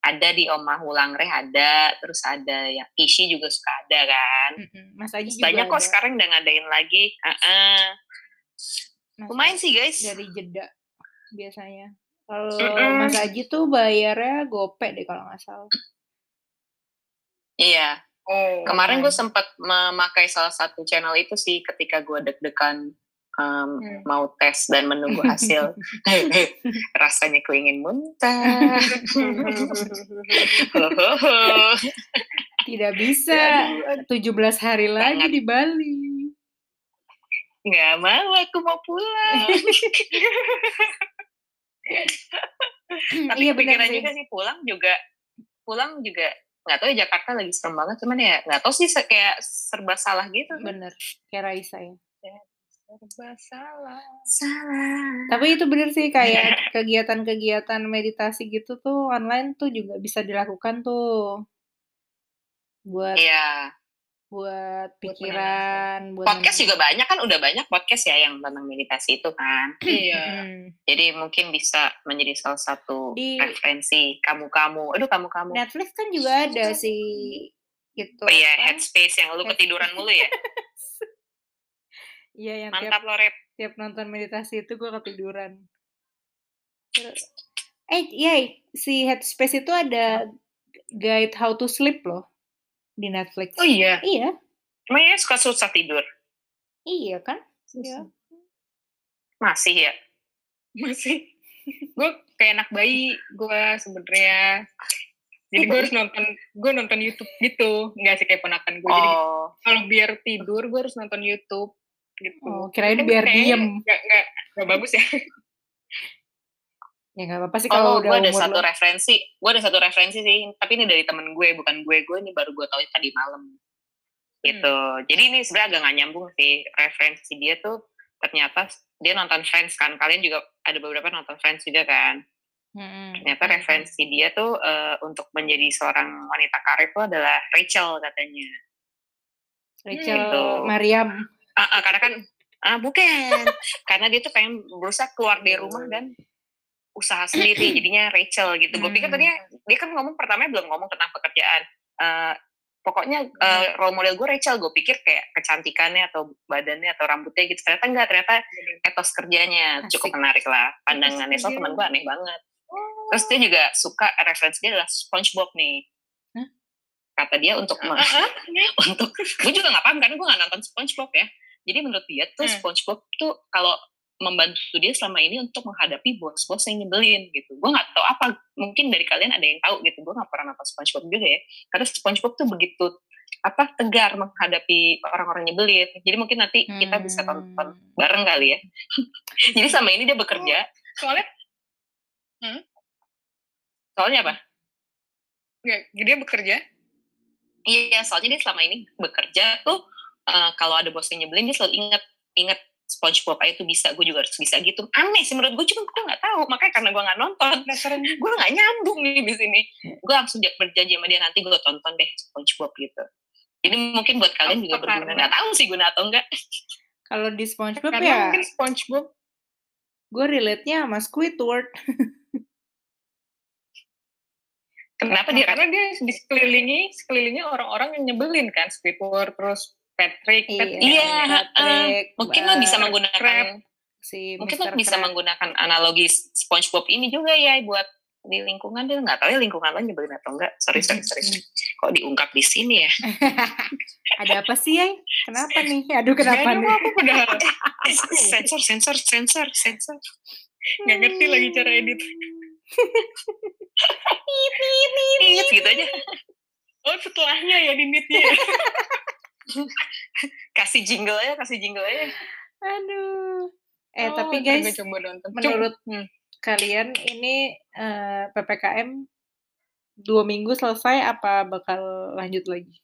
ada di Omah Wulangreh ada, terus ada yang Ishi juga suka ada kan. Mas Aji juga banyak kok ada. sekarang udah ngadain lagi. Mas Lumayan sih guys. dari jeda biasanya. Kalau Mm-mm. Mas Aji tuh bayarnya gope deh kalau nggak salah. Iya. Oh, Kemarin gue Lumayan. sempat memakai salah satu channel itu sih ketika gue deg-degan um, Hmm. mau tes dan menunggu hasil. [laughs] Rasanya ku ingin muntah. Tidak bisa 17 hari lagi Banget. di Bali. Nggak mau, aku mau pulang. [laughs] Tapi iya benar kepikiran sih. juga sih pulang juga, pulang juga nggak tahu ya Jakarta lagi serem banget, cuman ya nggak tahu sih kayak serba salah gitu. Bener, kayak Raisa ya. Serba salah. Salah. Tapi itu bener sih kayak kegiatan-kegiatan meditasi gitu tuh online tuh juga bisa dilakukan tuh. Buat Iya. Buat pikiran, buat Podcast juga banyak kan, udah banyak podcast ya yang tentang meditasi itu kan. [clears throat] Iya. Hmm. Jadi mungkin bisa menjadi salah satu Di- referensi kamu-kamu. Aduh kamu-kamu. Netflix kan juga ada sih gitu. Oh iya, apa? headspace yang lu ketiduran mulu ya. [laughs] Iya yang tiap Mantap lo, Rep. tiap nonton meditasi itu gue ketiduran. Terus- Eh, iya, si Headspace itu ada guide how to sleep loh di Netflix. Oh iya, Iya, emang ya suka susah tidur? iya kan? Iya. Masih ya? Masih. [laughs] gue kayak anak bayi gue sebenarnya. Jadi gue harus nonton, gue nonton YouTube gitu. Nggak sih kayak ponakan gue. Jadi Oh, kalau biar tidur gue harus nonton YouTube gitu. Oh, kirain biar diem. Nggak, nggak, nggak bagus ya. [laughs] Ya nggak apa-apa sih oh kalau gue udah ada umur satu lo. referensi. Gue ada satu referensi sih, tapi ini dari temen gue, bukan gue. Gue ini baru gue tahu tadi malam. Gitu. Jadi ini sebenarnya agak nggak nyambung sih. Referensi dia tuh ternyata dia nonton Friends kan. Kalian juga ada beberapa nonton Friends juga kan. Mm-mm. Ternyata referensi dia tuh eh, untuk menjadi seorang wanita karir itu adalah Rachel katanya. Rachel Gitu. Mariam. Ah, ah, karena kan ah bukan karena dia tuh pengen berusaha keluar dari rumah dan usaha sendiri [clears throat] jadinya Rachel gitu. Gue pikir Hmm. tadinya dia kan ngomong pertamanya belum ngomong tentang pekerjaan. Eh, pokoknya eh, role model gue Rachel. Gue pikir kayak kecantikannya atau badannya atau rambutnya gitu. Ternyata enggak ternyata etos kerjanya Asik. cukup menarik lah. Pandangannya. So teman gue aneh banget. Terus dia juga suka referensi dia adalah SpongeBob nih. Kata dia untuk me- [laughs] untuk gue juga nggak paham karena gue nggak nonton SpongeBob ya. Jadi menurut dia tuh Hmm. SpongeBob tuh kalau membantu dia selama ini untuk menghadapi bos-bos yang nyebelin gitu. Gue nggak tahu apa mungkin dari kalian ada yang tahu gitu. Gue nggak pernah nonton SpongeBob juga ya. Karena SpongeBob tuh begitu apa tegar menghadapi orang-orang nyebelin. Jadi mungkin nanti kita bisa tonton Hmm. bareng kali ya. [laughs] Jadi selama ini dia bekerja. Soalnya soalnya apa? Nggak, dia bekerja. Iya, soalnya dia selama ini bekerja tuh eh, kalau ada bos yang nyebelin dia selalu inget inget SpongeBob ah, itu bisa, gue juga harus bisa gitu. Aneh sih menurut gue, cuma gue nggak tahu. Makanya karena gue nggak nonton, Penasaran gue nggak nyambung nih di sini. Gue langsung ja- berjanji sama dia nanti gue tonton deh SpongeBob gitu. Jadi mungkin buat kalian juga berguna. Nggak tahu sih guna atau enggak. Kalau di SpongeBob Karena ya, mungkin SpongeBob gue relate-nya sama Squidward. Kenapa dia karena dia di sekelilingi sekelilingi orang-orang yang nyebelin kan Squidward terus Patrick, Patrick Iya, Patrick, mungkin lo bisa menggunakan Crab. si mungkin Mr. lo bisa Crab. menggunakan analogi SpongeBob ini juga ya buat di lingkungan dia nggak tahu ya lingkungan lo nyebelin atau enggak sorry sorry sorry kok diungkap di sini ya [laughs] Ada apa sih, Yay? Kenapa nih? Aduh, kenapa nih? aku padahal [laughs] sensor sensor sensor sensor nggak ngerti lagi cara edit. [laughs] Ingat gitu aja Oh setelahnya ya di mitnya. Ya. [laughs] kasih jingle aja kasih jingle aja Aduh. Eh, Oh, tapi guys, menurut Hmm. kalian ini eh, PPKM dua minggu selesai apa bakal lanjut lagi?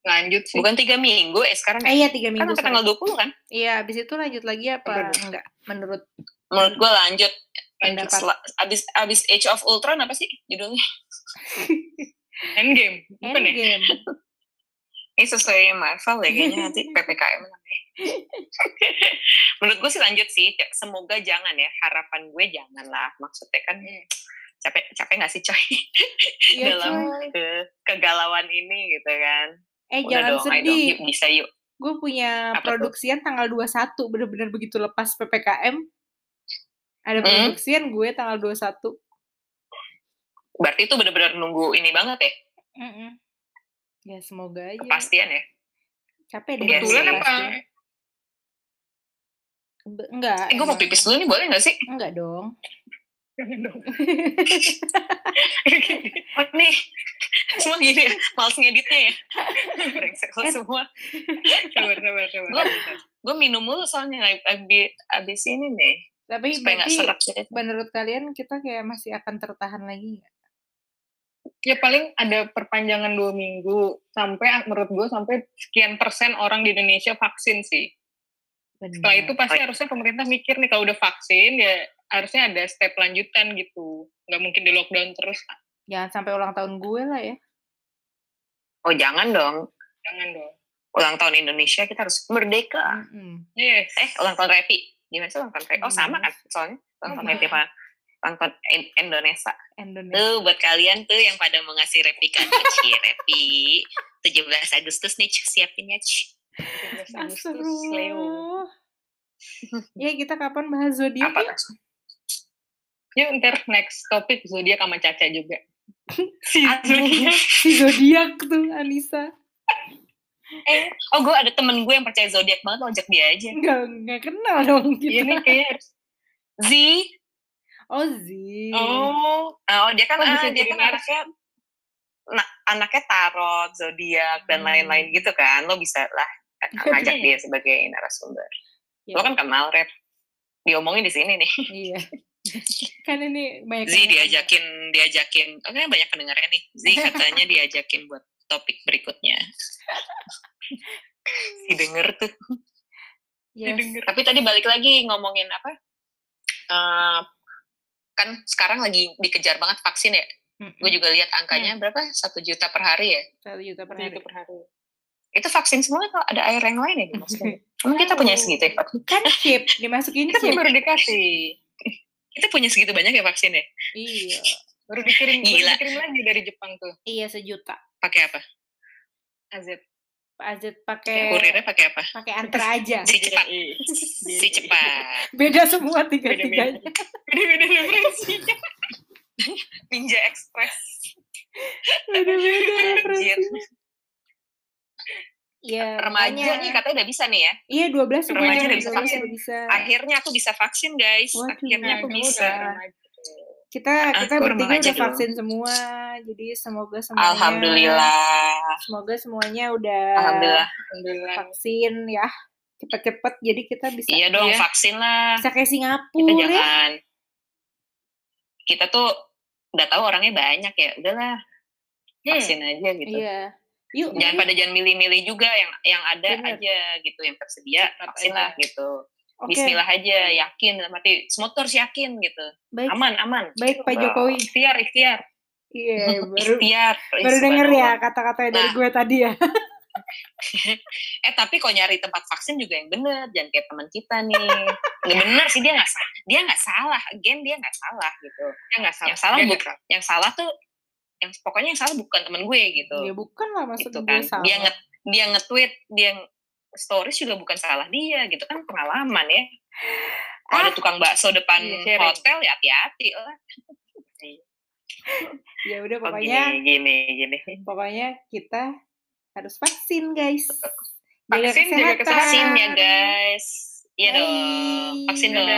lanjut sih. bukan tiga minggu eh sekarang Eh ya? iya tiga kan minggu. sorry. tanggal 20 kan Iya, abis itu lanjut lagi apa Bener. enggak? Menurut menurut gue lanjut pendapat abis abis Age of Ultron apa sih judulnya [laughs] Endgame, bukan ya? Ini sesuai Marvel ya kayaknya nanti [laughs] PPKM namanya. [laughs] menurut gue sih lanjut sih semoga jangan ya harapan gue jangan lah maksudnya kan capek capek nggak sih coy Iya, [laughs] dalam coy. ke kegalauan ini gitu kan Eh udah jangan dong sedih. yuk bisa yuk Gue punya Apa tuh? produksian tanggal 21 bener-bener begitu lepas PPKM. Ada Hmm. produksian gue tanggal 21. berarti itu benar-benar nunggu ini banget ya Mm-mm. Ya semoga aja. kepastian ya Capek deh. Kebetulan sih. apa? Be- Enggak. eh gue mau pipis dulu nih boleh nggak sih Enggak dong. Jangan dong. nih semua gini ya males ngeditnya ya brengsek lo Eh, semua sabar, sabar, sabar. Gua- gue minum mulu soalnya abis, abis ini nih Tapi supaya berarti menurut kalian kita kayak masih akan tertahan lagi nggak? Ya paling ada perpanjangan dua minggu sampai menurut gue sampai sekian persen orang di Indonesia vaksin sih. Setelah itu pasti harusnya pemerintah mikir nih kalau udah vaksin ya harusnya ada step lanjutan gitu. Nggak mungkin di lockdown terus. Jangan sampai ulang tahun gue lah ya. oh jangan dong Jangan dong. ulang tahun Indonesia kita harus merdeka Mm-mm. Yes. eh ulang tahun Repi gimana sih ulang tahun Repi oh sama kan soalnya ulang tahun Repi apa In- Indonesia Indonesia. tuh buat kalian tuh yang pada mau ngasih replikan Ci [laughs] Repi 17 Agustus nih Ci, siapin ya Ci. 17 Agustus, Leo. Astagfirullah. [laughs] ya kita kapan bahas zodiak apa ya? Yuk ntar next topik zodiak sama Caca juga. [laughs] si zodiak. Si zodiak tuh Anissa. eh oh gue ada temen gue yang percaya zodiak banget lo ajak dia aja Enggak enggak kenal dong kita. nih kayak. Z Oh Z. Oh, oh dia kan Kok ah, dia kan anaknya nah, anaknya tarot zodiak dan Hmm. lain-lain gitu kan. Lo bisa lah [laughs] ngajak dia sebagai narasumber. Ya, lo kan kenal rep diomongin di sini nih. [laughs] Iya. kan ini banyak Z yang- diajakin diajakin oke banyak pendengarnya nih. Z katanya diajakin buat topik berikutnya. [laughs] Si denger tuh. Yes. didengar. tapi tadi balik lagi ngomongin apa? Eh, kan sekarang lagi dikejar banget vaksin ya Mm-mm. gue juga lihat angkanya berapa satu juta per hari ya Satu juta per hari. Itu per hari. Itu vaksin semua atau ada air yang lain ya dimasukin? [laughs] Emang kita punya segitu ya vaksin? Kan chip, dimasukin Kita chip. baru dikasih. Kita punya segitu banyak ya vaksin ya? Iya. Baru dikirim, baru Gila. dikirim lagi dari Jepang tuh. Iya sejuta. Pakai apa? AZ. Pak Azet pakai Kurirnya pakai apa? pakai antar aja. Si cepat. Si cepat. Beda semua tiga-tiganya. Beda-beda referensinya. Ninja Express. Beda-beda referensinya. Iya, Remaja makanya- nih katanya udah bisa nih ya. Iya, 12 Remaja udah bisa vaksin. udah bisa. Akhirnya aku bisa vaksin guys. Waduh, Akhirnya aku bisa. udah Kita kita bertiga udah dulu. vaksin semua. Jadi semoga semuanya Alhamdulillah. Semoga semuanya udah Alhamdulillah. Alhamdulillah. vaksin ya. Cepet-cepet jadi kita bisa Iya dong, Iya. vaksin lah. bisa kayak Kita Singapura ya. jangan. Kita tuh udah tahu orangnya banyak ya. Udahlah, Hmm. vaksin aja gitu. Iya. Yuk, Jangan pada jangan milih-milih juga yang yang ada Bener. aja gitu, yang tersedia vaksin lah gitu. Oke, Bismillah aja, yakin arti semua tuh harus yakin gitu. baik, Aman, aman. baik Pak. Jokowi. Ikhtiar, ikhtiar. Iya, [laughs] baru Ikhtiar. baru denger ya kata-kata dari Nah. gue tadi ya. [laughs] Eh tapi kok nyari tempat vaksin juga yang bener, jangan kayak teman kita nih. Nggak bener sih dia nggak sa- dia nggak salah, again dia nggak salah gitu. Ya nggak salah. Yang salah Dia bukan, salah. yang salah tuh, yang pokoknya yang salah bukan temen gue gitu. Ya bukan lah maksud gitu gue kan. salah. Dia nge dia nge-tweet, dia stories juga bukan salah dia gitu kan pengalaman ya. Kalau ada tukang bakso depan Iya, sharing. hotel ya hati-hati lah. Ya udah Oh, pokoknya gini, gini, gini. pokoknya kita harus vaksin guys. Jaga Vaksin, jaga kesehatan. kesehatan. Vaksin ya guys. Iya dong. Vaksin dong.